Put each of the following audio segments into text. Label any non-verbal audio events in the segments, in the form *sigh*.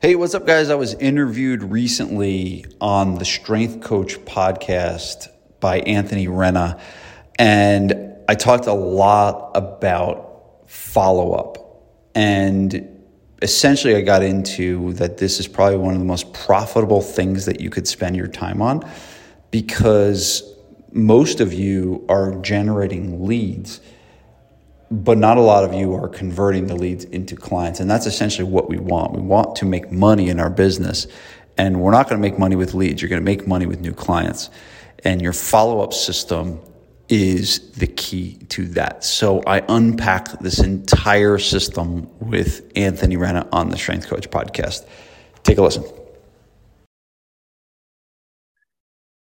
Hey, what's up, guys? I was interviewed recently on the Strength Coach podcast by Anthony Renna, and I talked a lot about follow up. And essentially, I got into that this is probably one of the most profitable things that you could spend your time on because most of you are generating leads but not a lot of you are converting the leads into clients. And that's essentially what we want. We want to make money in our business. And we're not going to make money with leads. You're going to make money with new clients. And your follow up system is the key to that. So I unpack this entire system with Anthony Renna on the Strength Coach podcast. Take a listen.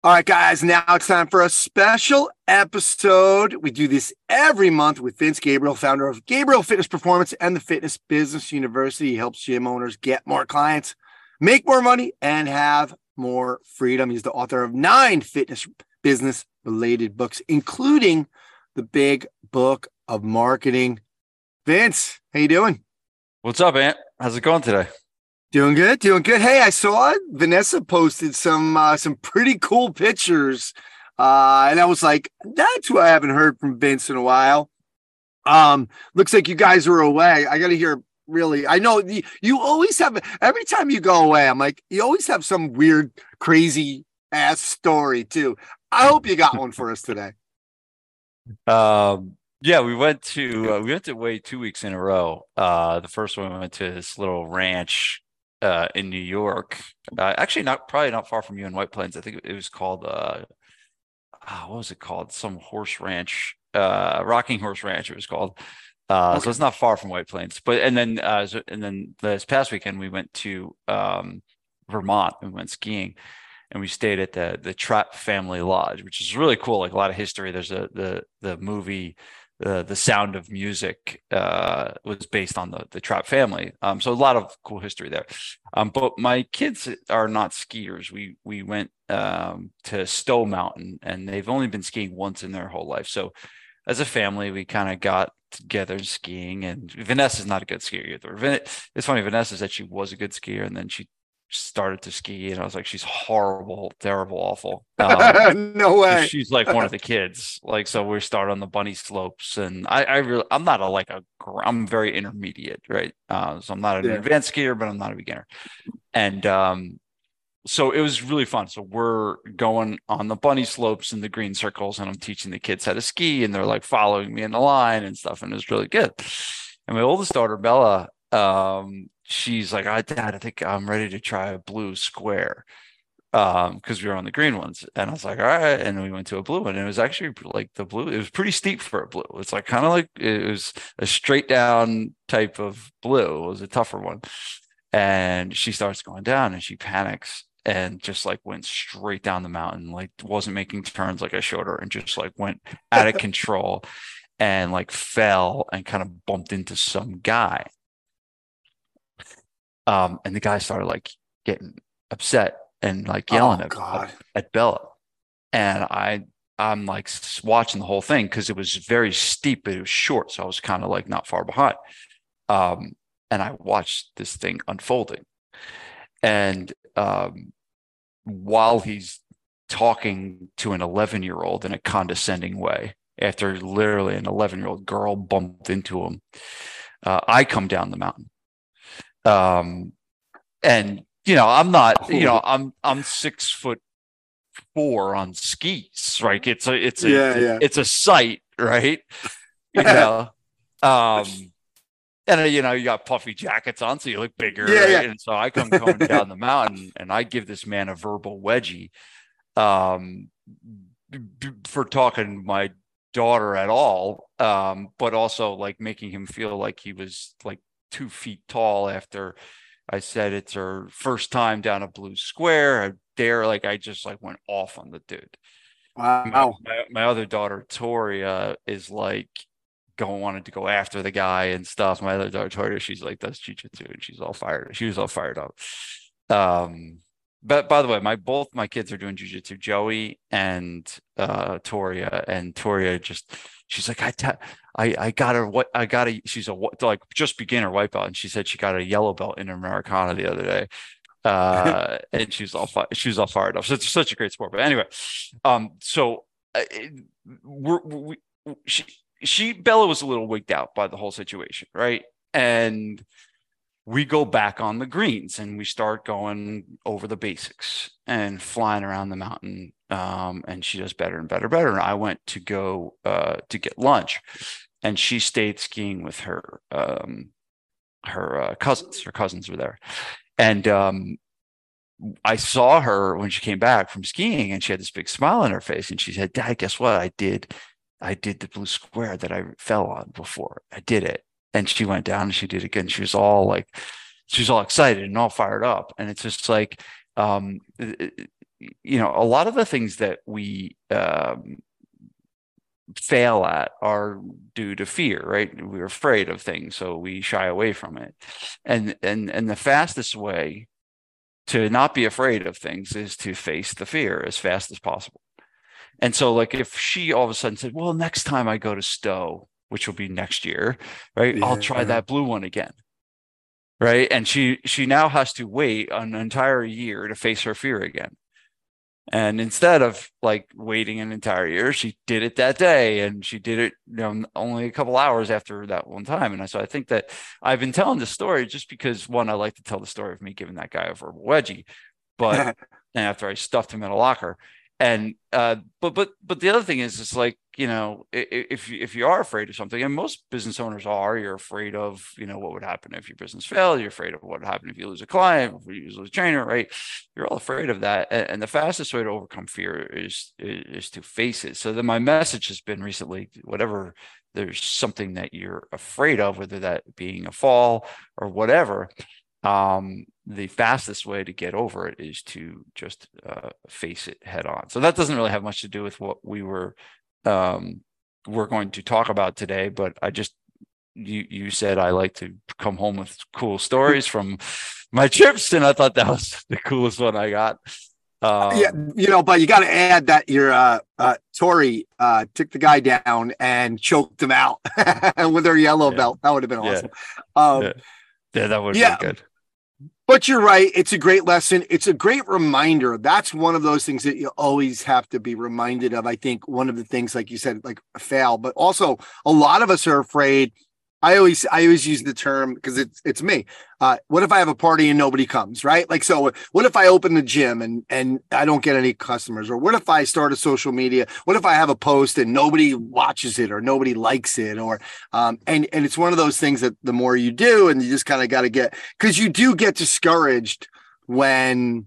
All right, guys, now it's time for a special episode. We do this every month with Vince Gabriel, founder of Gabriel Fitness Performance and the Fitness Business University. He helps gym owners get more clients, make more money, and have more freedom. He's the author of nine fitness business related books, including the big book of marketing. Vince, how you doing? What's up, Ant? How's it going today? Doing good, doing good. Hey, I saw Vanessa posted some uh, some pretty cool pictures, uh, and I was like, "That's who I haven't heard from Vince in a while." Um, looks like you guys are away. I got to hear. Really, I know you, always have. Every time you go away, I'm like, you always have some weird, crazy ass story too. I hope you got one for us today. Um, yeah, we went to uh, we went to way two weeks in a row. Uh, the first one we went to this little ranch uh, in New York. Uh, actually, not probably not far from you in White Plains. I think it was called uh, oh, what was it called? Some horse ranch, uh, Rocking Horse Ranch. It was called. Uh, okay. So it's not far from White Plains. But and then uh, so, and then this past weekend we went to um, Vermont. We went skiing, and we stayed at the the Trapp Family Lodge, which is really cool. Like a lot of history. There's a the the movie the sound of music uh, was based on the the Trapp family. Um, so a lot of cool history there. Um, but my kids are not skiers. We we went um, to Stowe Mountain, and they've only been skiing once in their whole life. So as a family, we kind of got together skiing. And Vanessa's not a good skier either. It's funny. Vanessa said she was a good skier, and then she started to ski and I was like, she's horrible, terrible, awful. *laughs* Um, no way. She's like one of the *laughs* kids. Like, so we start on the bunny slopes and I, I really, I'm not a, like a, I'm very intermediate, right? Uh, so I'm not an yeah. advanced skier, but I'm not a beginner. And, um, so it was really fun. So we're going on the bunny slopes and the green circles and I'm teaching the kids how to ski and they're like following me in the line and stuff. And it was really good. And my oldest daughter, Bella, um, she's like, I dad, I think I'm ready to try a blue square. Um, because we were on the green ones. And I was like, all right. And we went to a blue one. And it was actually like the blue, it was pretty steep for a blue. It's like kind of like it was a straight down type of blue. It was a tougher one. And she starts going down and she panics and just like went straight down the mountain, like wasn't making turns like I showed her, and just like went out of *laughs* control and like fell and kind of bumped into some guy. Um, and the guy started like getting upset and like yelling oh, at, at Bella. And I I'm like watching the whole thing because it was very steep, but it was short. So I was kind of like not far behind. Um, and I watched this thing unfolding. And um, while he's talking to an 11 year old in a condescending way, after literally an 11 year old girl bumped into him, uh, I come down the mountain um, and you know, I'm not, you know, I'm I'm six foot four on skis, right? It's a it's a yeah, yeah. it's a sight, *laughs* right? You *laughs* know, um, and uh, you know, you got puffy jackets on, so you look bigger, yeah, right? yeah. And so I *laughs* come coming down the mountain, and I give this man a verbal wedgie, um, for talking my daughter at all, um, but also like making him feel like he was like two feet tall after I said it's her first time down a blue square. I dare like I just like went off on the dude. Wow. My, my, my other daughter Tori uh, is like going wanted to go after the guy and stuff. My other daughter Tori, she's like does jujitsu and she's all fired. She was all fired up. Um, but by the way, my both my kids are doing jujitsu, Joey and uh Toria, and Toria just she's like, I, ta- I, I got her what I got a she's a what like just beginner white belt, and she said she got a yellow belt in Americana the other day, *laughs* uh, and she's all fi- she was all fired up. So it's such a great sport. But anyway, um, so uh, we're, we she she Bella was a little wigged out by the whole situation, right? And we go back on the greens and we start going over the basics and flying around the mountain. Um, and she does better and better, and better. And I went to go uh, to get lunch, and she stayed skiing with her um, her uh, cousins. Her cousins were there, and um, I saw her when she came back from skiing, and she had this big smile on her face, and she said, "Dad, guess what? I did." I did the blue square that I fell on before. I did it and she went down and she did it again. She was all like, she was all excited and all fired up. And it's just like, um, you know, a lot of the things that we um, fail at are due to fear, right? We're afraid of things, so we shy away from it. And and and the fastest way to not be afraid of things is to face the fear as fast as possible. And so, like, if she all of a sudden said, "Well, next time I go to Stowe, which will be next year, right? Yeah. I'll try that blue one again. Right. And she she now has to wait an entire year to face her fear again. And instead of like waiting an entire year, she did it that day and she did it you know, only a couple hours after that one time. And so I think that I've been telling the story just because one, I like to tell the story of me giving that guy a verbal wedgie, but *laughs* after I stuffed him in a locker and uh, but but but the other thing is it's like you know if if you are afraid of something and most business owners are you're afraid of you know what would happen if your business failed you're afraid of what would happen if you lose a client if you lose a trainer right? You're all afraid of that and, and the fastest way to overcome fear is, is is to face it. So then my message has been recently whatever there's something that you're afraid of whether that being a fall or whatever um, the fastest way to get over it is to just uh, face it head on. So that doesn't really have much to do with what we were um, we're going to talk about today. But I just you you said I like to come home with cool stories from my trips, and I thought that was *laughs* the coolest one I got. Um, yeah, you know, but you got to add that your uh, uh, Tori uh, took the guy down and choked him out and *laughs* with her yellow yeah. belt. That would have been awesome. Yeah, um, yeah. yeah that would yeah. be good. But you're right. It's a great lesson. It's a great reminder. That's one of those things that you always have to be reminded of. I think one of the things, like you said, like fail, but also a lot of us are afraid I always I always use the term because it's it's me. Uh, what if I have a party and nobody comes, right? Like so what if I open the gym and and I don't get any customers? Or what if I start a social media? What if I have a post and nobody watches it or nobody likes it? Or um and and it's one of those things that the more you do and you just kind of got to get because you do get discouraged when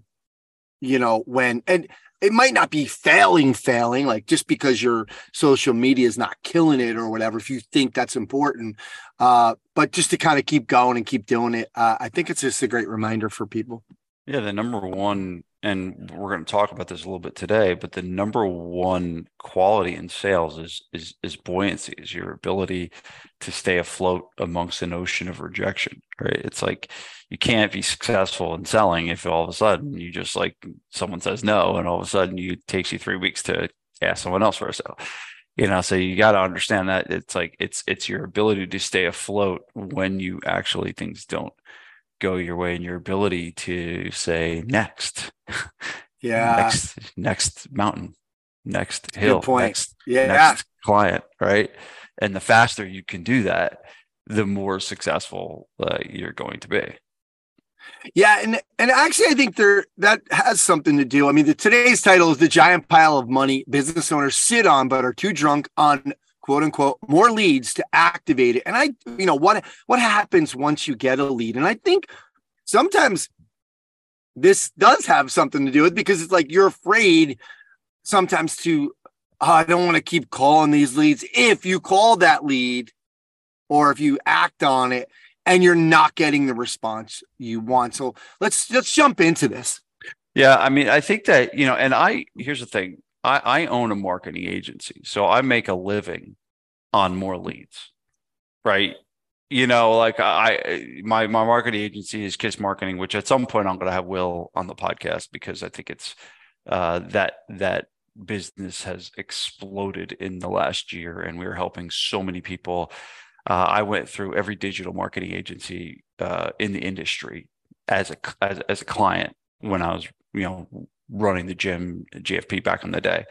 you know when and it might not be failing failing like just because your social media is not killing it or whatever if you think that's important uh, but just to kind of keep going and keep doing it uh, i think it's just a great reminder for people. Yeah the number one and we're going to talk about this a little bit today but the number one quality in sales is is is buoyancy is your ability to stay afloat amongst an ocean of rejection right? It's like you can't be successful in selling if all of a sudden you just like someone says no and all of a sudden you takes you three weeks to ask someone else for a sale. You know so you got to understand that it's like it's it's your ability to stay afloat when you actually things don't go your way and your ability to say next. *laughs* Yeah. Next next mountain. Next hill. next, yeah. next client right? And the faster you can do that the more successful uh, you're going to be. Yeah, and and actually, I think there that has something to do. I mean, the today's title is the giant pile of money business owners sit on but are too drunk on quote unquote more leads to activate it. And I, you know, what what happens once you get a lead? And I think sometimes this does have something to do with because it's like you're afraid sometimes to oh, I don't want to keep calling these leads. If you call that lead or if you act on it, and you're not getting the response you want. So let's let's jump into this. Yeah, I mean, I think that you know, and I here's the thing: I, I own a marketing agency, so I make a living on more leads, right? you know, like I my my marketing agency is Kiss Marketing, which at some point I'm going to have Will on the podcast because I think it's uh, that that business has exploded in the last year, and we're helping so many people. Uh, I went through every digital marketing agency uh, in the industry as a as, as a client when I was you know running the gym GFP back in the day.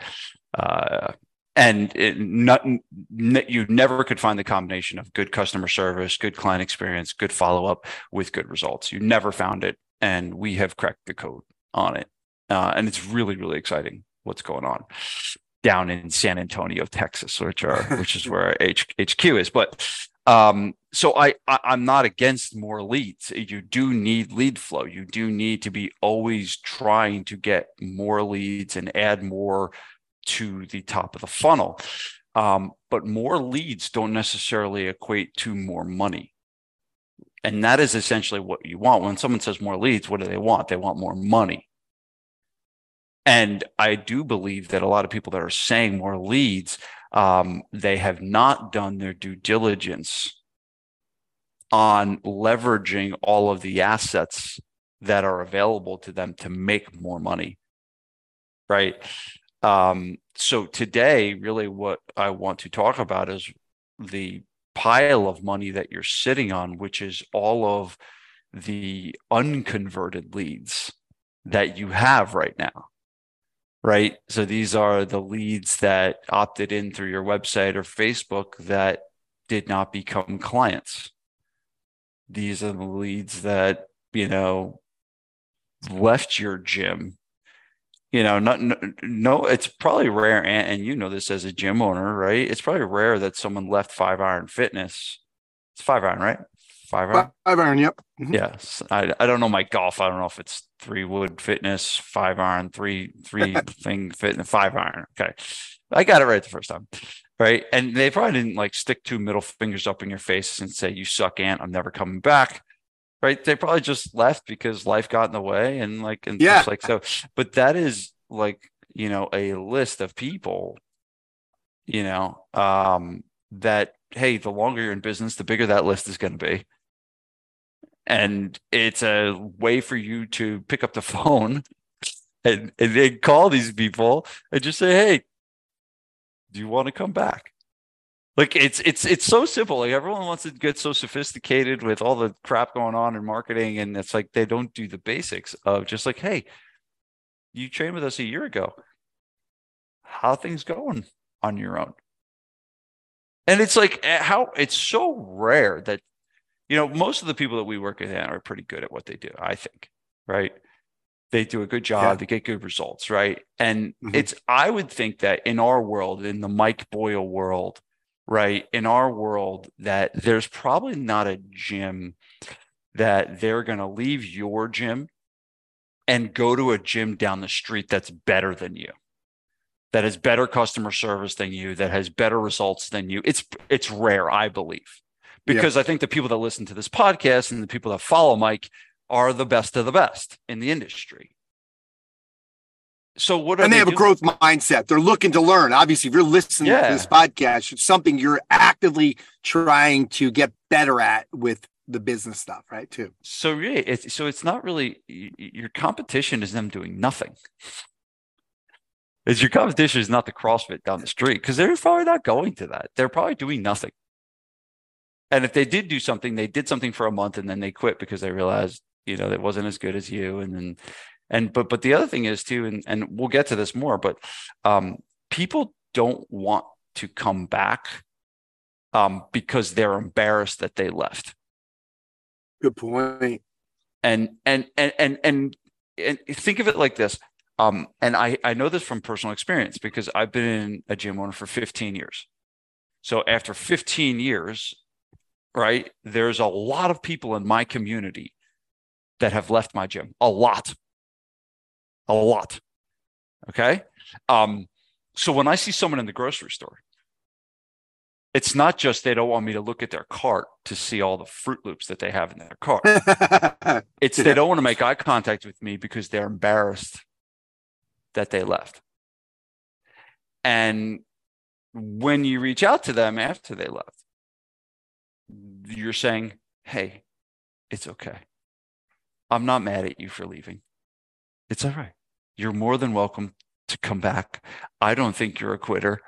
Uh, and it, not, you never could find the combination of good customer service, good client experience, good follow up with good results. You never found it, and we have cracked the code on it, uh, and it's really really exciting what's going on down in San Antonio, Texas, which are *laughs* which is where H, HQ is. But um, so I, I I'm not against more leads. You do need lead flow. You do need to be always trying to get more leads and add more to the top of the funnel. Um, but more leads don't necessarily equate to more money. And that is essentially what you want. When someone says more leads, what do they want? They want more money. And I do believe that a lot of people that are saying more leads, um, they have not done their due diligence on leveraging all of the assets that are available to them to make more money. Right. Um, so today, really, what I want to talk about is the pile of money that you're sitting on, which is all of the unconverted leads that you have right now. Right. So these are the leads that opted in through your website or Facebook that did not become clients. These are the leads that, you know, left your gym you know, not, no, it's probably rare, and, and, you know this as a gym owner, right? It's probably rare that someone left Five Iron Fitness. It's Five Iron, right? Five Iron. Five Iron, yep. Mm-hmm. Yes, I, I don't know my golf. I don't know if it's three wood fitness, five iron, three three *laughs* thing fit, fitness, five iron. Okay, I got it right the first time, right? And they probably didn't like stick two middle fingers up in your face and say, "You suck, ant. I'm never coming back." right? They probably just left because life got in the way and like and yeah. like so. But that is like you know a list of people, you know, um, that hey, the longer you're in business, the bigger that list is going to be. And it's a way for you to pick up the phone *laughs* and, and call these people and just say, hey, do you want to come back? like it's it's it's so simple. Like everyone wants to get so sophisticated with all the crap going on in marketing and it's like they don't do the basics of just like hey you trained with us a year ago. How things going on your own? And it's like eh, how it's so rare that you know most of the people that we work with are pretty good at what they do i think right they do a good job yeah. they get good results right and mm-hmm. it's i would think that in our world in the mike boyle world right in our world that there's probably not a gym that they're going to leave your gym and go to a gym down the street that's better than you that has better customer service than you that has better results than you it's it's rare i believe because yeah. i think the people that listen to this podcast and the people that follow mike are the best of the best in the industry so what? and they, they have doing? a growth mindset. They're looking to learn. Obviously, if you're listening yeah. to this podcast, it's something you're actively trying to get better at with the business stuff, right? Too. So yeah, it's so it's not really your competition is them doing nothing. Is your competition is not the CrossFit down the street because they're probably not going to that. They're probably doing nothing. And if they did do something, they did something for a month and then they quit because they realized, you know, that wasn't as good as you. And then and but but the other thing is too, and and we'll get to this more, but um, people don't want to come back um, because they're embarrassed that they left. Good point. And and and and and, and think of it like this. Um, and I, I know this from personal experience because I've been in a gym owner for 15 years. So after 15 years, right, there's a lot of people in my community that have left my gym. A lot a lot. Okay. Um, so when I see someone in the grocery store, it's not just they don't want me to look at their cart to see all the Fruit Loops that they have in their cart. *laughs* it's they don't want to make eye contact with me because they're embarrassed that they left. And when you reach out to them after they left, you're saying, hey, it's okay. I'm not mad at you for leaving. It's all right. You're more than welcome to come back. I don't think you're a quitter.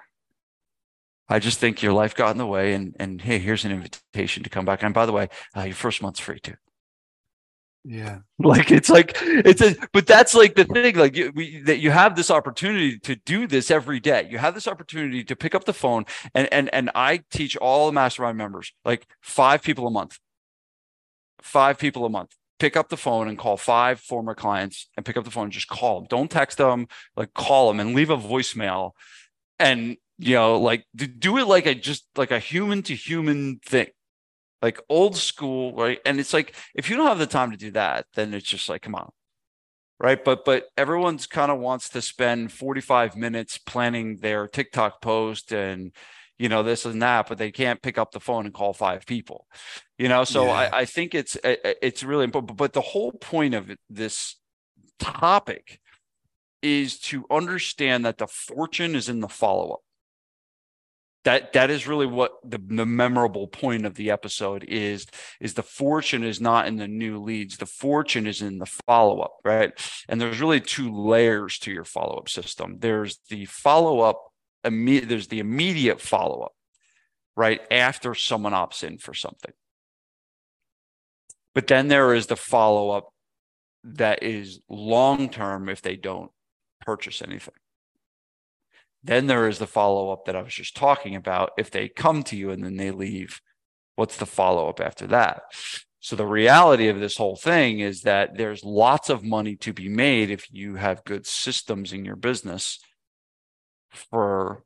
I just think your life got in the way, and and hey, here's an invitation to come back. And by the way, uh, your first month's free too. Yeah, like it's like it's a, but that's like the thing. Like you, we, that you have this opportunity to do this every day. You have this opportunity to pick up the phone, and and and I teach all the mastermind members like five people a month, five people a month pick up the phone and call five former clients and pick up the phone and just call them. Don't text them, like call them and leave a voicemail. And you know, like do it like a just like a human to human thing, like old school, right? And it's like if you don't have the time to do that, then it's just like, come on, right? But but everyone's kind of wants to spend 45 minutes planning their TikTok post and you know this and that but they can't pick up the phone and call five people you know so yeah. I, I think it's it's really important but the whole point of this topic is to understand that the fortune is in the follow-up that that is really what the, the memorable point of the episode is is the fortune is not in the new leads. The fortune is in the follow-up right? And there's really two layers to your follow-up system. There's the follow-up immediate there's the immediate follow-up right after someone opts in for something. But then there is the follow-up that is long term if they don't purchase anything then there is the follow up that I was just talking about. If they come to you and then they leave, what's the follow up after that? So the reality of this whole thing is that there's lots of money to be made if you have good systems in your business for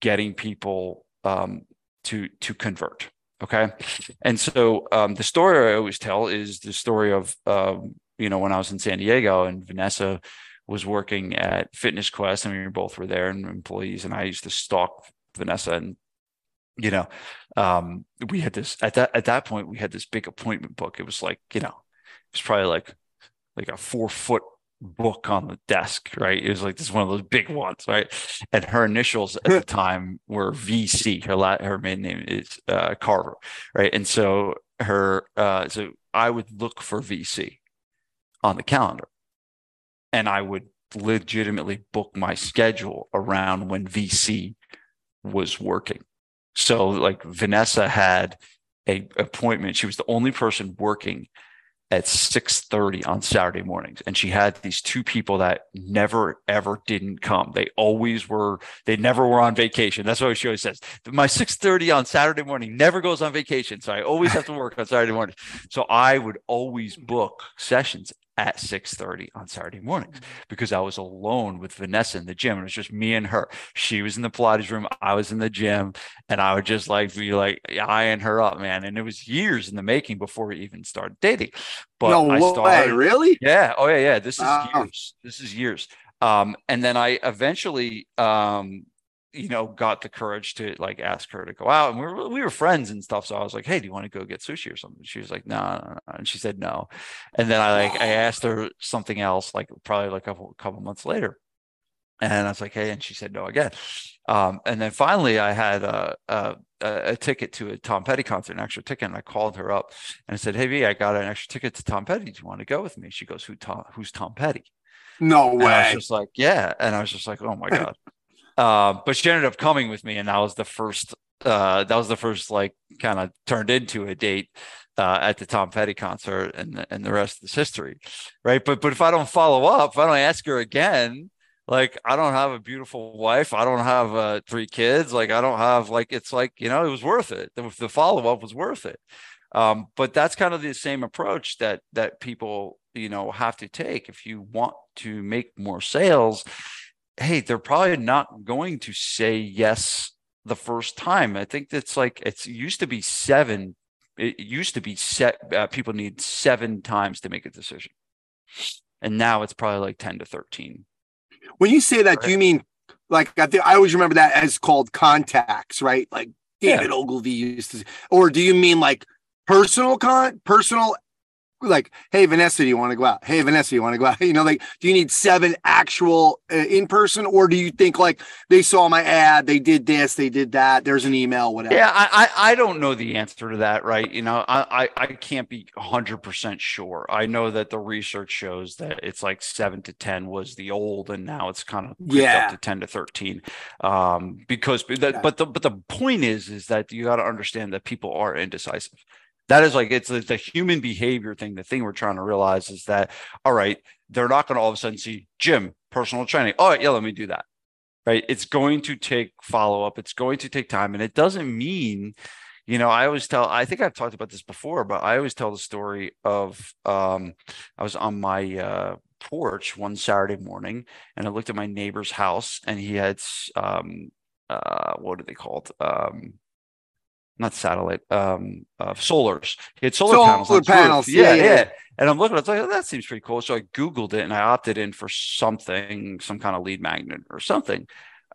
getting people um, to to convert. Okay, and so um, the story I always tell is the story of um, you know when I was in San Diego and Vanessa was working at Fitness Quest. I mean, we both were there and employees, and I used to stalk Vanessa and you know, um, we had this at that at that point we had this big appointment book. It was like, you know, it was probably like like a four foot book on the desk, right? It was like this one of those big ones, right? And her initials at the *laughs* time were VC. Her la- her main name is uh, Carver, right? And so her uh, so I would look for VC on the calendar and I would legitimately book my schedule around when VC was working. So like Vanessa had a appointment. She was the only person working at 6:30 on Saturday mornings and she had these two people that never ever didn't come. They always were they never were on vacation. That's what she always says. My 6:30 on Saturday morning never goes on vacation, so I always have to work on Saturday morning. So I would always book sessions at 6:30 on Saturday mornings mm-hmm. because I was alone with Vanessa in the gym. and It was just me and her. She was in the Pilates room, I was in the gym, and I would just like be like eyeing her up, man. And it was years in the making before we even started dating. But no I started, way, really? Yeah. Oh yeah, yeah. This is wow. years. This is years. Um, and then I eventually um you know, got the courage to like ask her to go out. And we were we were friends and stuff. So I was like, "Hey, do you want to go get sushi or something?" She was like, "No,", nah, nah, nah. and she said no. And then I like I asked her something else, like probably like a couple, couple months later, and I was like, "Hey," and she said no again. Um, and then finally, I had a, a, a ticket to a Tom Petty concert, an extra ticket, and I called her up and I said, "Hey, V, I got an extra ticket to Tom Petty. Do you want to go with me?" She goes, "Who Tom? Who's Tom Petty?" No way. And I was just like, "Yeah," and I was just like, "Oh my god." Uh, but she ended up coming with me, and that was the first. Uh, that was the first like kind of turned into a date uh, at the Tom Petty concert, and and the rest is history, right? But but if I don't follow up, if I don't ask her again, like I don't have a beautiful wife, I don't have uh, three kids, like I don't have like it's like you know it was worth it. The, the follow up was worth it. Um, but that's kind of the same approach that that people you know have to take if you want to make more sales hey, they're probably not going to say yes the first time. I think it's like it used to be seven. It used to be set. Uh, people need seven times to make a decision, and now it's probably like ten to thirteen. When you say that, right? do you mean like I think I always remember that as called contacts, right? Like David yeah. Ogilvy used to, or do you mean like personal con personal like, hey Vanessa, do you want to go out? Hey Vanessa, you want to go out? *laughs* You know, like, do you need seven actual uh, in person, or do you think like they saw my ad, they did this, they did that, there's an email, whatever? Yeah, I I, I don't know the answer to that, right? You know, I I, I can't be hundred percent sure. I know that the research shows that it's like seven to ten was the old, and now it's kind of yeah up to ten to thirteen, um, because that, yeah. but the but the point is is that you got to understand that people are indecisive that is like it's the human behavior thing. The thing we're trying to realize is that all right, they're not going to all of a sudden see gym personal training. Oh yeah, let me do that. Right? It's going to take follow up. It's going to take time, and it doesn't mean, you know, I always tell. I think I've talked about this before, but I always tell the story of um, I was on my uh, porch one Saturday morning, and I looked at my neighbor's house, and he had um, uh, what are they called? Um, not satellite, um, uh, solars. He had solar, solar panels. panels. Yeah, yeah, yeah, And I'm looking, I was like, oh, that seems pretty cool. So I Googled it and I opted in for something, some kind of lead magnet or something.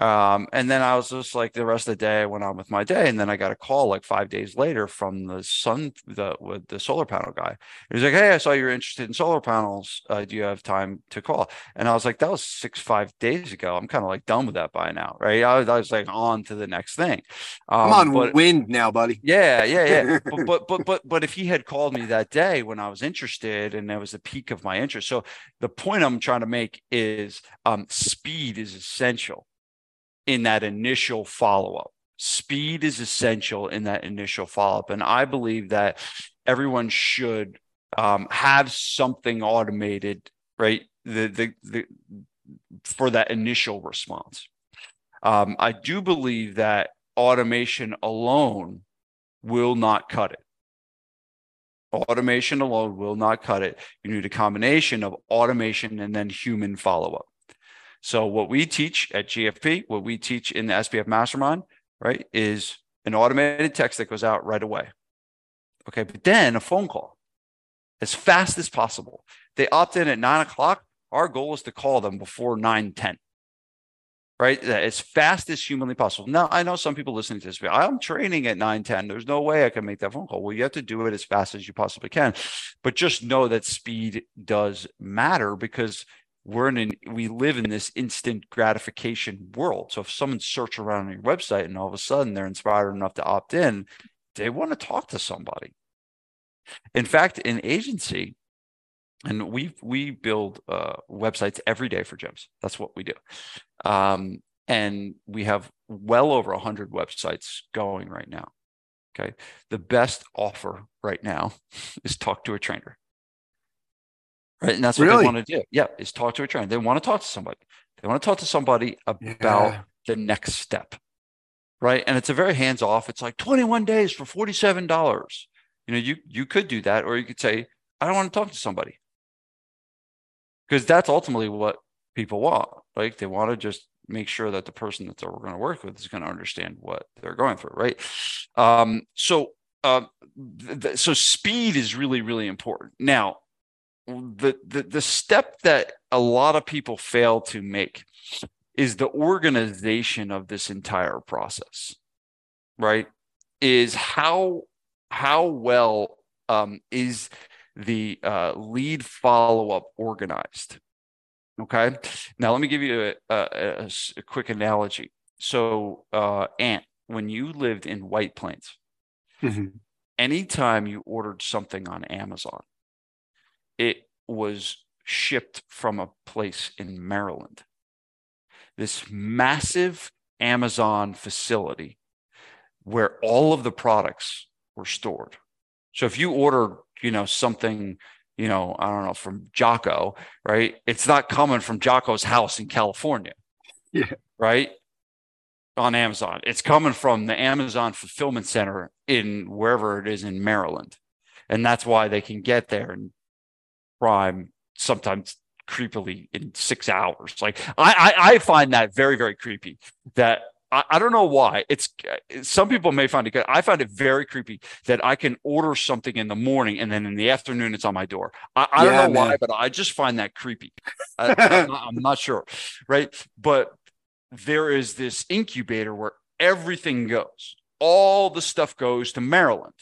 Um, and then I was just like the rest of the day I went on with my day, and then I got a call like five days later from the sun, the with the solar panel guy. He was like, "Hey, I saw you're interested in solar panels. Uh, do you have time to call?" And I was like, "That was six five days ago. I'm kind of like done with that by now, right?" I was, I was like on to the next thing. Um, I'm on but, wind now, buddy. Yeah, yeah, yeah. but, *laughs* but but but but if he had called me that day when I was interested, and that was the peak of my interest. So the point I'm trying to make is um, speed is essential in that initial follow up. Speed is essential in that initial follow up. And I believe that everyone should um, have something automated, right? The, the, the, for that initial response. Um, I do believe that automation alone will not cut it. Automation alone will not cut it. You need a combination of automation and then human follow up. So what we teach at GFP, what we teach in the SPF Mastermind, right, is an automated text that goes out right away. Okay, but then a phone call as fast as possible. They opt in at nine o'clock. Our goal is to call them before 9 10 right? As fast as humanly possible. Now, I know some people listening to this, I'm training at 9 10. There's no way I can make that phone call. Well, you have to do it as fast as you possibly can. But just know that speed does matter because we're in an, we live in this instant gratification world. So if someone's search around on your website and all of a sudden they're inspired enough to opt in, they want to talk to somebody. In fact, in agency, and we we build uh, websites every day for gyms. That's what we do, um, and we have well over hundred websites going right now. Okay, the best offer right now *laughs* is talk to a trainer right? And that's what really? they want to do. Yeah, is talk to a trainer. They want to talk to somebody. They want to talk to somebody about yeah. the next step, right? And it's a very hands off. It's like 21 days for $47. You know, you you could do that, or you could say, I don't want to talk to somebody. Because that's ultimately what people want. Like they want to just make sure that the person that they're going to work with is going to understand what they're going through, right? Um, so, uh, th- so speed is really, really important. Now, the, the the step that a lot of people fail to make is the organization of this entire process right? Is how how well um, is the uh, lead follow-up organized? Okay? Now let me give you a, a, a quick analogy. So uh, ant when you lived in white plains mm-hmm. anytime you ordered something on amazon it was shipped from a place in Maryland. This massive Amazon facility where all of the products were stored. So if you order, you know, something, you know, I don't know, from Jocko, right? It's not coming from Jocko's house in California. *laughs* Yeah. Right? On Amazon. It's coming from the Amazon fulfillment center in wherever it is in Maryland. And that's why they can get there and crime sometimes creepily in six hours. Like I, I, I find that very, very creepy. That I, I, don't know why. It's some people may find it good. I find it very creepy that I can order something in the morning and then in the afternoon it's on my door. I, I yeah, don't know man. why, but I just find that creepy. I, *laughs* I'm, not, I'm not sure, right? But there is this incubator where everything goes. All the stuff goes to Maryland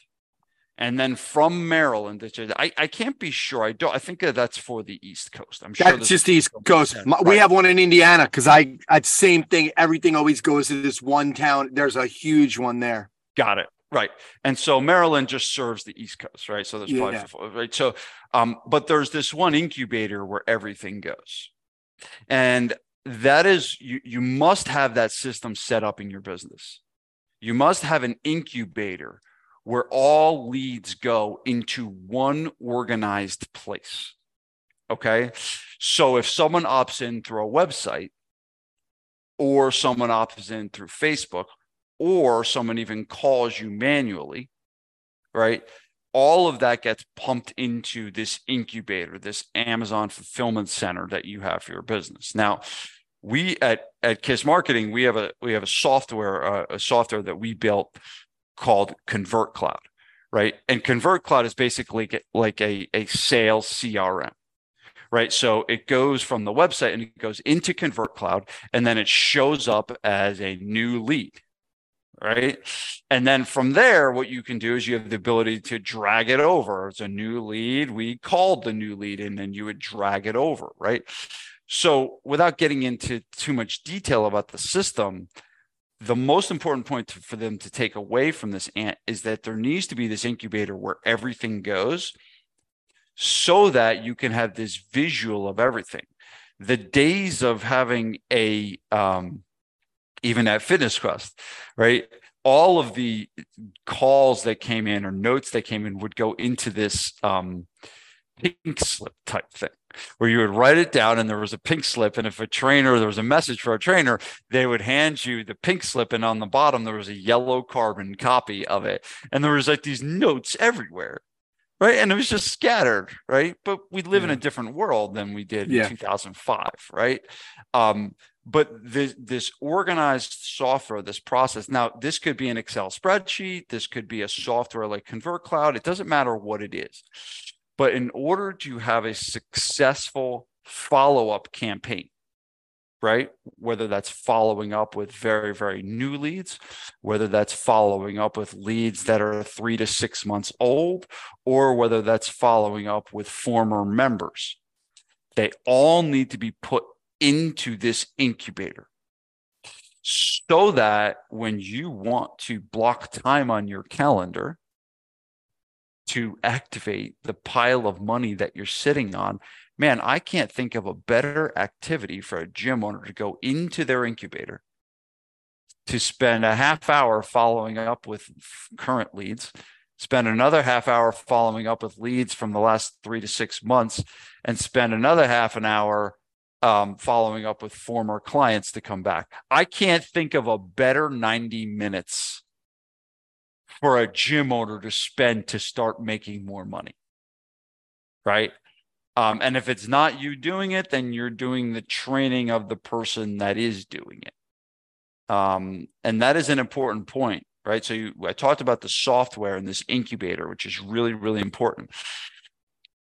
And then from Maryland, I, I can't be sure. I don't. I think that's for the East Coast. I'm sure that's just the East Coast. My, we have one in Indiana because I, I same thing. Everything always goes to this one town. There's a huge one there. Got it. Right. And so Maryland just serves the East Coast, right? So there's yeah. probably right. So, um, but there's this one incubator where everything goes, and that is you. You must have that system set up in your business. You must have an incubator where all leads go into one organized place. Okay. So if someone opts in through a website, or someone opts in through Facebook, or someone even calls you manually, right? All of that gets pumped into this incubator, this Amazon fulfillment center that you have for your business. Now, we at at Kiss Marketing, we have a we have a software uh, a software that we built called Convert Cloud, right? And Convert Cloud is basically like a, a sales CRM, right? So it goes from the website and it goes into Convert Cloud, and then it shows up as a new lead, right? And then from there, what you can do is you have the ability to drag it over. It's a new lead. We called the new lead, and then you would drag it over, right? So without getting into too much detail about the system, the most important point to, for them to take away from this ant is that there needs to be this incubator where everything goes so that you can have this visual of everything. The days of having a um, even at fitness quest right? All of the calls that came in or notes that came in would go into this um, pink slip type thing where you would write it down and there was a pink slip. And if a trainer, there was a message for a trainer, they would hand you the pink slip. And on the bottom, there was a yellow carbon copy of it. And there was like these notes everywhere. Right. And it was just scattered. Right. But we live yeah. in a different world than we did yeah. in 2005. Right. Um, but this, this organized software, this process, now this could be an Excel spreadsheet, this could be a software like Convert Cloud. It doesn't matter what it is but in order to have a successful follow up campaign, right? Whether that's following up with very, very new leads, whether that's following up with leads that are three to six months old, or whether that's following up with former members, they all need to be put into this incubator so that when you want to block time on your calendar to activate the pile of money that you're sitting on. Man, I can't think of a better activity for a gym owner to go into their incubator to spend a half hour following up with current leads, spend another half hour following up with leads from the last three to six months, and spend another half an hour um, following up with former clients to come back. I can't think of a better 90 minutes for a gym owner to spend to start making more money. Right. Um, and if it's not you doing it, then you're doing the training of the person that is doing it. Um, and that is an important point, right? So you, I talked about the software and this incubator, which is really, really important.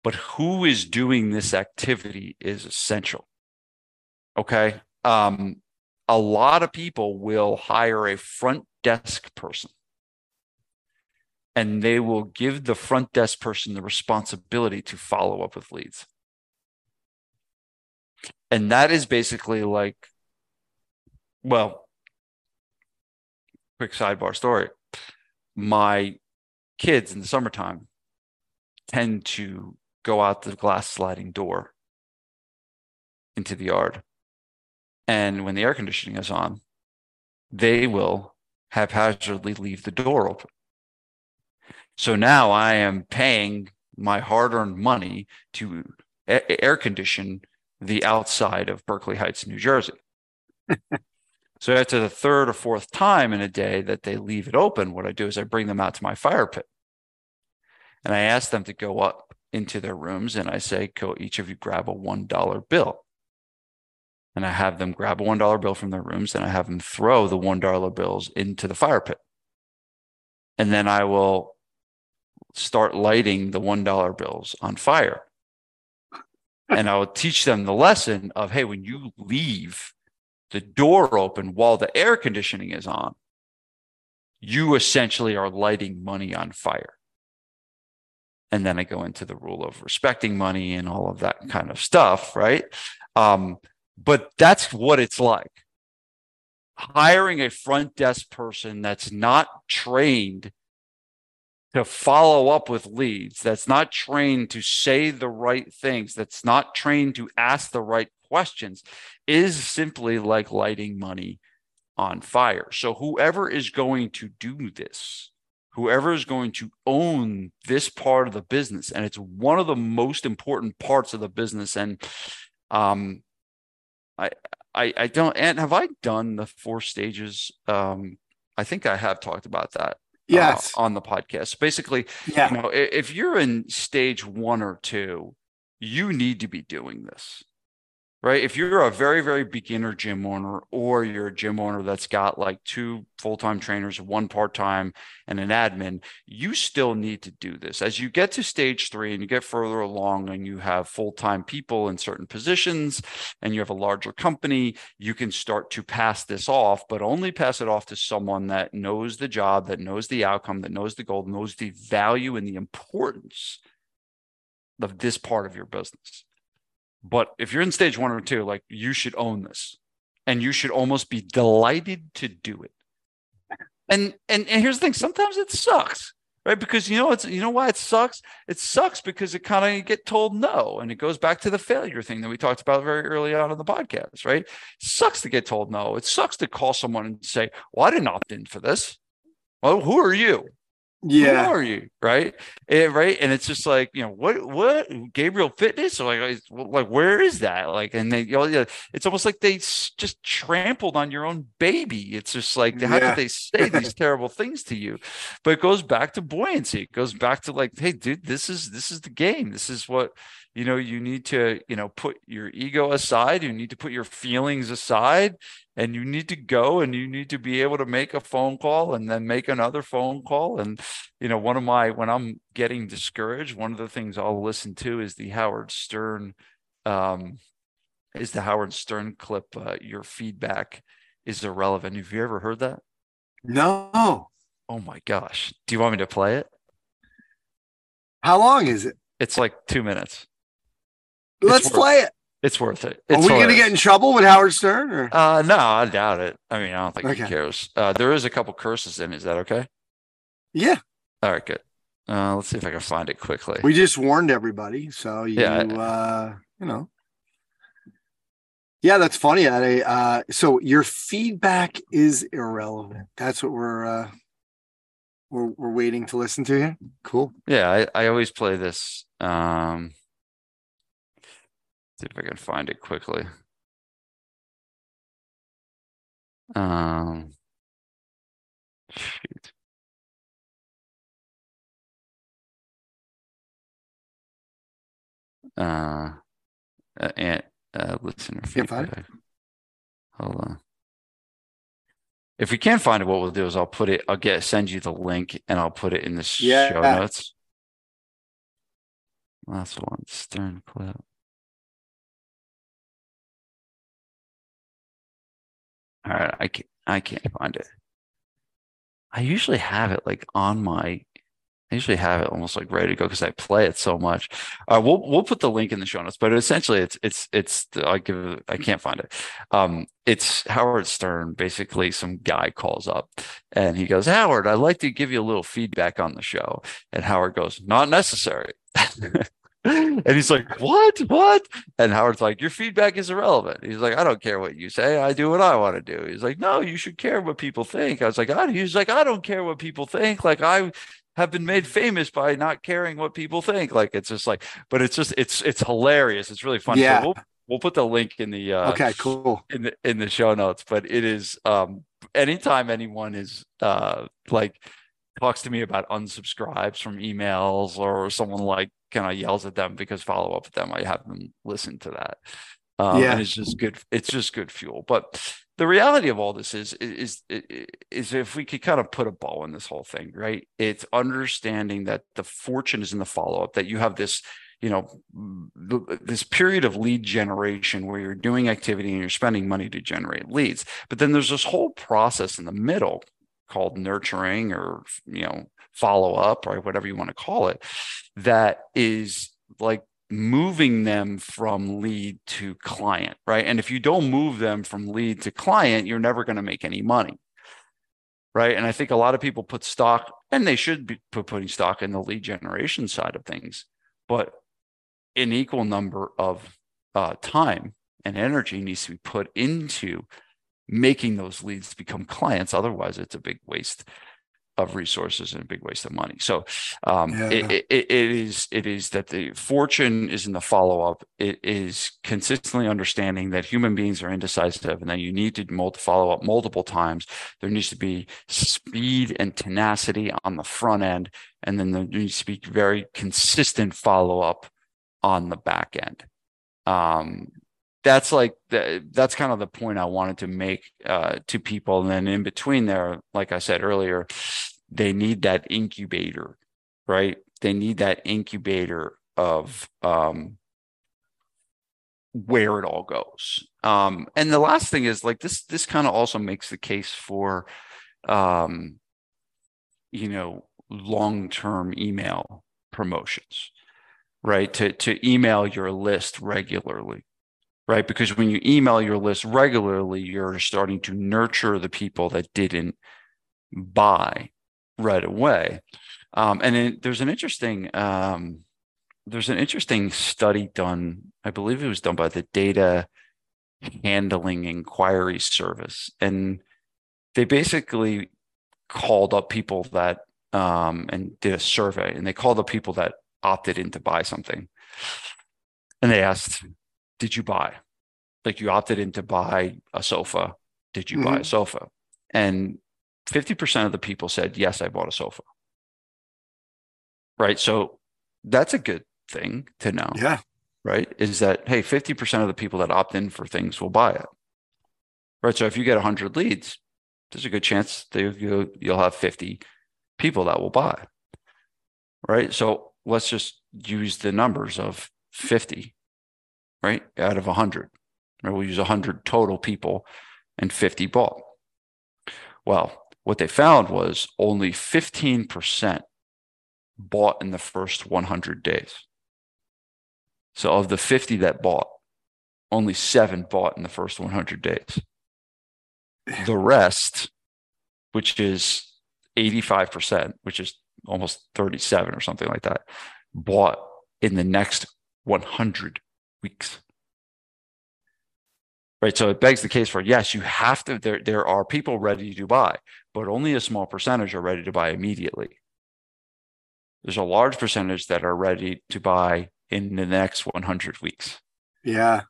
But who is doing this activity is essential. Okay. Um, a lot of people will hire a front desk person and they will give the front desk person the responsibility to follow up with leads. And that is basically like, well, quick sidebar story. My kids in the summertime tend to go out the glass sliding door into the yard. And when the air conditioning is on, they will haphazardly leave the door open. So now I am paying my hard earned money to air condition the outside of Berkeley Heights, New Jersey. *laughs* so after the third or fourth time in a day that they leave it open, what I do is I bring them out to my fire pit. And I ask them to go up into their rooms and I say, go, each of you grab a $1 bill. And I have them grab a $1 bill from their rooms and I have them throw the $1 bills into the fire pit. And then I will start lighting the $1 bills on fire. and I will teach them the lesson of hey, when you leave the door open while the air conditioning is on, you essentially are lighting money on fire. and then I go into the rule of respecting money and all of that kind of stuff, right? Um, but that's what it's like. Hiring a front desk person that's not trained to follow up with leads, that's not trained to say the right things, that's not trained to ask the right questions, is simply like lighting money on fire. So, whoever is going to do this, whoever is going to own this part of the business, and it's one of the most important parts of the business. And um, I, I, I don't. And have I done the four stages? Um, I think I have talked about that. Uh, yes, uh, on the podcast. Basically, yeah. You know, if you're in stage one or two, you need to be doing this right? If you're a very, very beginner gym owner, or you're a gym owner that's got like two full time trainers, one part time, and an admin, you still need to do this. As you get to stage three and you get further along and you have full time people in certain positions and you have a larger company, you can start to pass this off, but only pass it off to someone that knows the job, that knows the outcome, that knows the goal, knows the value and the importance of this part of your business. But if you're in stage one or two, like you should own this and you should almost be delighted to do it. And and and here's the thing, sometimes it sucks, right? Because you know it's you know why it sucks? It sucks because it kind of get told no. And it goes back to the failure thing that we talked about very early on in the podcast, right? It sucks to get told no. It sucks to call someone and say, Well, I didn't opt in for this. Well, who are you? Yeah. who are you? Right? And, right? And it's just like you know what what? Gabriel fitness? Like like where is that? Like and they you know, it's almost like they just trampled on your own baby. It's just like how yeah. did they say these *laughs* terrible things to you? But it goes back to buoyancy. It goes back to like hey dude this is this is the game. This is what you know you need to you know put your ego aside. You need to put your feelings aside and you need to go and you need to be able to make a phone call and then make another phone call. And you know one of my when i'm getting discouraged one of the things i'll listen to is the howard stern um is the howard stern clip uh, your feedback is irrelevant. Have you ever heard that? No. Oh my gosh. Do you want me to play it? How long is it? It's like two minutes. Let's play it. It's worth it. It's Are we going to get in trouble with Howard Stern? Or? Uh, no, I doubt it. I mean, I don't think okay. he cares. Uh, there is a couple curses in. Is that okay? Yeah. All right, good. Uh, let's see if I can find it quickly. We just warned everybody, so you, yeah. uh, you know. Yeah, that's funny. Uh, so your feedback is irrelevant. That's what we're uh, we're we're waiting to listen to here. Cool. Yeah, I, I always play this. Um, See if I can find it quickly. Um, shoot. Uh, uh, and uh, listener feedback. Hold on. If we can't find it, what we'll do is I'll put it. I'll get send you the link, and I'll put it in the yeah. show notes. Last one, Stern clip. All right, I can't, I can't find it. I usually have it like on my. I usually have it almost like ready to go because I play it so much. Uh, we'll we'll put the link in the show notes, but essentially it's it's it's I give I can't find it. Um, it's Howard Stern. Basically, some guy calls up and he goes, Howard, I'd like to give you a little feedback on the show, and Howard goes, Not necessary. *laughs* and he's like, What? What? And Howard's like, Your feedback is irrelevant. He's like, I don't care what you say. I do what I want to do. He's like, No, you should care what people think. I was like, I, he's like, I don't care what people think. Like, I have been made famous by not caring what people think. Like, it's just like, but it's just, it's, it's hilarious. It's really fun. Yeah. So we'll, we'll put the link in the, uh, okay, cool. In the, in the show notes, but it is, um, anytime anyone is, uh, like, talks to me about unsubscribes from emails or someone like kind of yells at them because follow up with them. I have them listen to that. Um, yeah. and it's just good. It's just good fuel. But the reality of all this is, is, is, is if we could kind of put a bow on this whole thing, right? It's understanding that the fortune is in the follow up, that you have this, you know, this period of lead generation where you're doing activity and you're spending money to generate leads. But then there's this whole process in the middle called nurturing or, you know, follow up or whatever you want to call it that is like moving them from lead to client right? And if you don't move them from lead to client you're never going to make any money right? And i think a lot of people put stock and they should be putting stock in the lead generation side of things but an equal number of uh, time and energy needs to be put into making those leads become clients otherwise it's a big waste of resources and a big waste of money. So um, yeah. it, it, it is it is that the fortune is in the follow up. It is consistently understanding that human beings are indecisive and that you need to multi- follow up multiple times. There needs to be speed and tenacity on the front end, and then there needs to be very consistent follow up on the back end. Um, that's like the, that's kind of the point I wanted to make uh, to people. And then in between there, like I said earlier, they need that incubator, right? They need that incubator of um, where it all goes. Um, and the last thing is like this. This kind of also makes the case for, um, you know, long-term email promotions, right? To to email your list regularly right? Because when you email your list regularly, you're starting to nurture the people that didn't buy right away. Um, and it, there's an interesting um, there's an interesting study done. I believe it was done by the Data Handling Inquiry Service, and they basically called up people that um, and did a survey, and they called up people that opted in to buy something, and they asked, "Did you buy?" Like you opted in to buy a sofa. Did you mm-hmm. buy a mm-hmm. sofa? And 50% of the people said, Yes, I bought a sofa. Right. So that's a good thing to know. Yeah. Right. Is that, hey, 50% of the people that opt in for things will buy it. Right. So if you get 100 leads, there's a good chance that you'll, you'll have 50 people that will buy. Right. So let's just use the numbers of 50, right, out of 100. Or we'll use 100 total people and 50 bought. Well, what they found was only 15% bought in the first 100 days. So of the 50 that bought, only seven bought in the first 100 days. The rest, which is 85%, which is almost 37 or something like that, bought in the next 100 weeks. Right so it begs the case for yes you have to there there are people ready to buy but only a small percentage are ready to buy immediately. There's a large percentage that are ready to buy in the next 100 weeks. Yeah.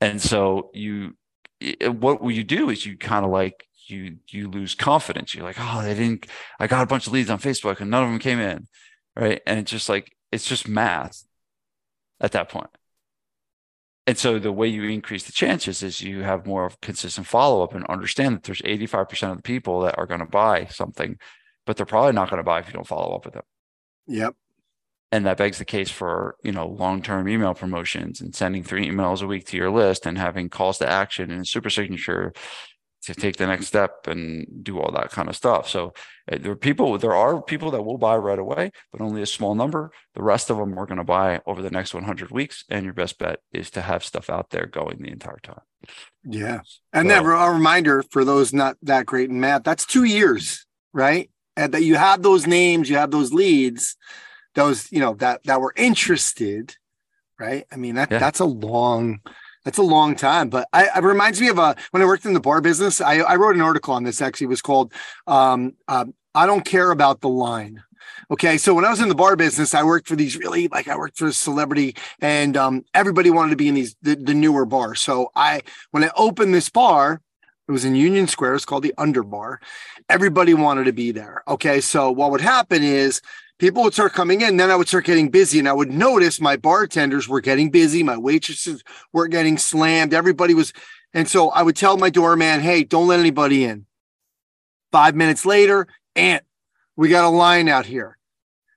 And so you eh, what will you do is you kind of like you you lose confidence. You're like oh they didn't i got a bunch of leads on facebook and none of them came in. Right? And it's just like it's just math at that point and so the way you increase the chances is you have more of consistent follow up and understand that there's 85% of the people that are going to buy something, but they're probably not going to buy if you don't follow up with them. Yep. And that begs the case for, you know, long-term email promotions and sending three emails a week to your list and having calls to action and super signature to take the next step and do all that kind of stuff. So uh, there are people, there are people that will buy right away, but only a small number. The rest of them are going to buy over the next 100 weeks. And your best bet is to have stuff out there going the entire time. Yeah. And so, a reminder for those not that great in math, that's two years, right? And that you have those names, you have those leads, those, you know, that, that were interested, right? I mean, that, yeah. that's a long, that's a long time, but I, it reminds me of a uh, when I worked in the bar business. I, I wrote an article on this. Actually, it was called um, uh, "I Don't Care About the Line." Okay, so when I was in the bar business, I worked for these really like I worked for a celebrity, and um, everybody wanted to be in these the, the newer bars. So I when I opened this bar, it was in Union Square. It's called the Underbar. Everybody wanted to be there. Okay, so what would happen is people would start coming in. Then I would start getting busy, and I would notice my bartenders were getting busy. My waitresses were getting slammed. Everybody was, and so I would tell my doorman, "Hey, don't let anybody in." Five minutes later, Ant, we got a line out here,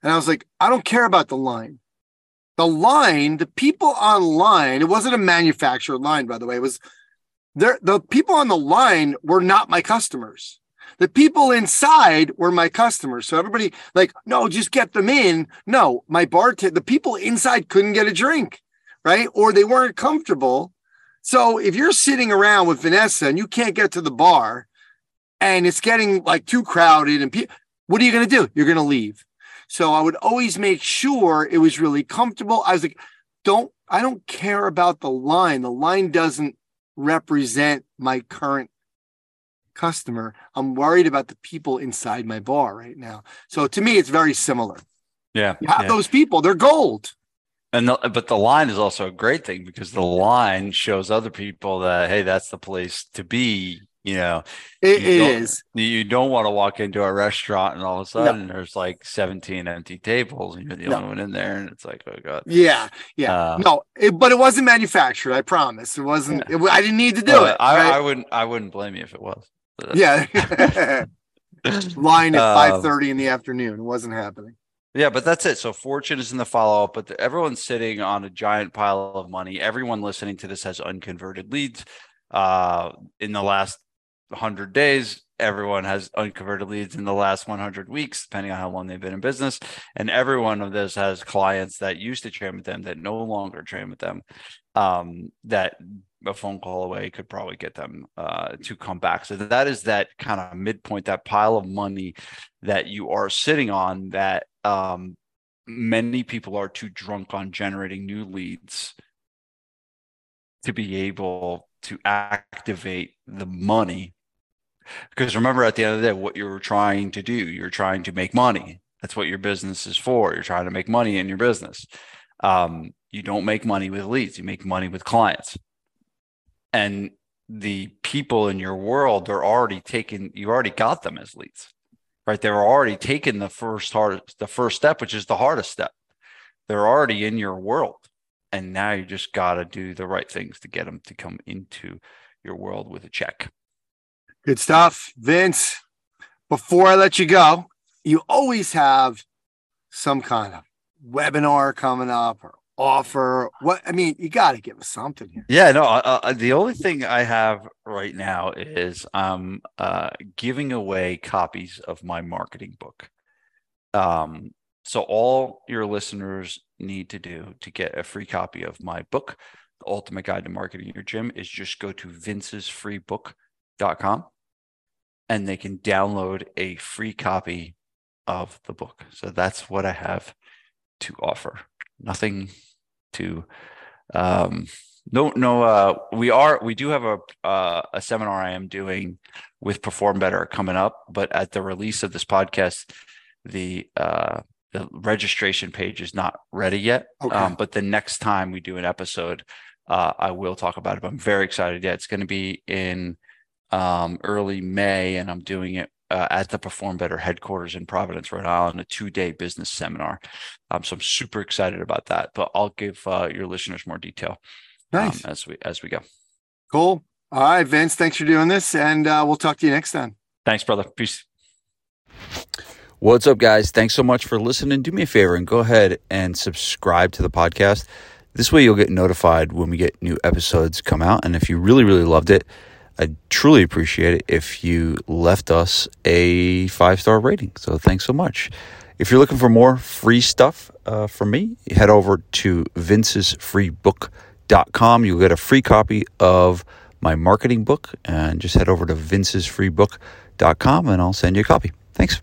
and I was like, "I don't care about the line." The line, the people online, it wasn't a manufactured line, by the way. It was there. The people on the line were not my customers. The people inside were my customers. So everybody like, no, just get them in. No, my bartender, the people inside couldn't get a drink, right? Or they weren't comfortable. So if you're sitting around with Vanessa and you can't get to the bar and it's getting like too crowded and people, what are you going to do? You're going to leave. So I would always make sure it was really comfortable. I was like, don't, I don't care about the line. The line doesn't represent my current customer. I'm worried about the people inside my bar right now. So to me, it's very similar. Yeah. You have yeah. those people, they're gold. And the, but the line is also a great thing because the line shows other people that hey, that's the place to be. You know, it you is. You don't want to walk into a restaurant and all of a sudden no. there's like 17 empty tables and you're the no. only one in there, and it's like, oh god. Yeah, yeah. Uh, no, it, but it wasn't manufactured. I promise. It wasn't. Yeah. It, I didn't need to do uh, it. I, right? I, wouldn't. I wouldn't blame you if it was. Yeah. *laughs* Line at um, five thirty in the afternoon. It wasn't happening. Yeah, but that's it. So fortune is in the follow up, but the, everyone's sitting on a giant pile of money. Everyone listening to this has unconverted leads. Uh, in the last 100 days, everyone has unconverted leads in the last 100 weeks, depending on how long they've been in business. And every one of this has clients that used to train with them that no longer train with them. Um, that a phone call away could probably get them uh, to come back. So that is that kind of midpoint, that pile of money that you are sitting on that um, many people are too drunk on generating new leads to be able to activate the money. Because remember, at the end of the day, what you're trying to do, you're trying to make money. That's what your business is for. You're trying to make money in your business. Um, you don't make money with leads, you make money with clients and the people in your world are already taken you already got them as leads right? They're already taking the first hard the first step which is the hardest step. They're already in your world and now you just got to do the right things to get them to come into your world with a check. Good stuff. Vince before i let you go you always have some kind of webinar coming up or offer? What I mean, you got to give us something here. Yeah, no. Uh, uh, the only thing I have right now is um uh giving away copies of my marketing book. Um, so all your listeners need to do to get a free copy of my book, The Ultimate Guide to Marketing Your Gym, is just go to vincesfreebook.com and they can download a free copy of the book. So that's what I have to offer. Nothing to um, no no uh, we are we do have a uh, a seminar i am doing with perform better coming up but at the release of this podcast the uh, the registration page is not ready yet. Okay. um, but the next time we do an episode uh, i will talk about it. But i'm very excited. Yeah it's going to be in um, early may and i'm doing it uh, at the Perform Better headquarters in Providence, Rhode Island, a two day business seminar. Um, so I'm super excited about that. But I'll give uh, your listeners more detail um, nice. um, as we as we go. Cool. All right, Vince. Thanks for doing this, and uh, we'll talk to you next time. Thanks, brother. Peace. What's up, guys? Thanks so much for listening. Do me a favor and go ahead and subscribe to the podcast. This way, you'll get notified when we get new episodes come out. And if you really, really loved it, I'd truly appreciate it if you left us a five star rating. So thanks so much. If you're looking for more free stuff uh, from me, head over to vincesfreebook.com. You'll get a free copy of my marketing book and just head over to vincesfreebook.com and I'll send you a copy. Thanks.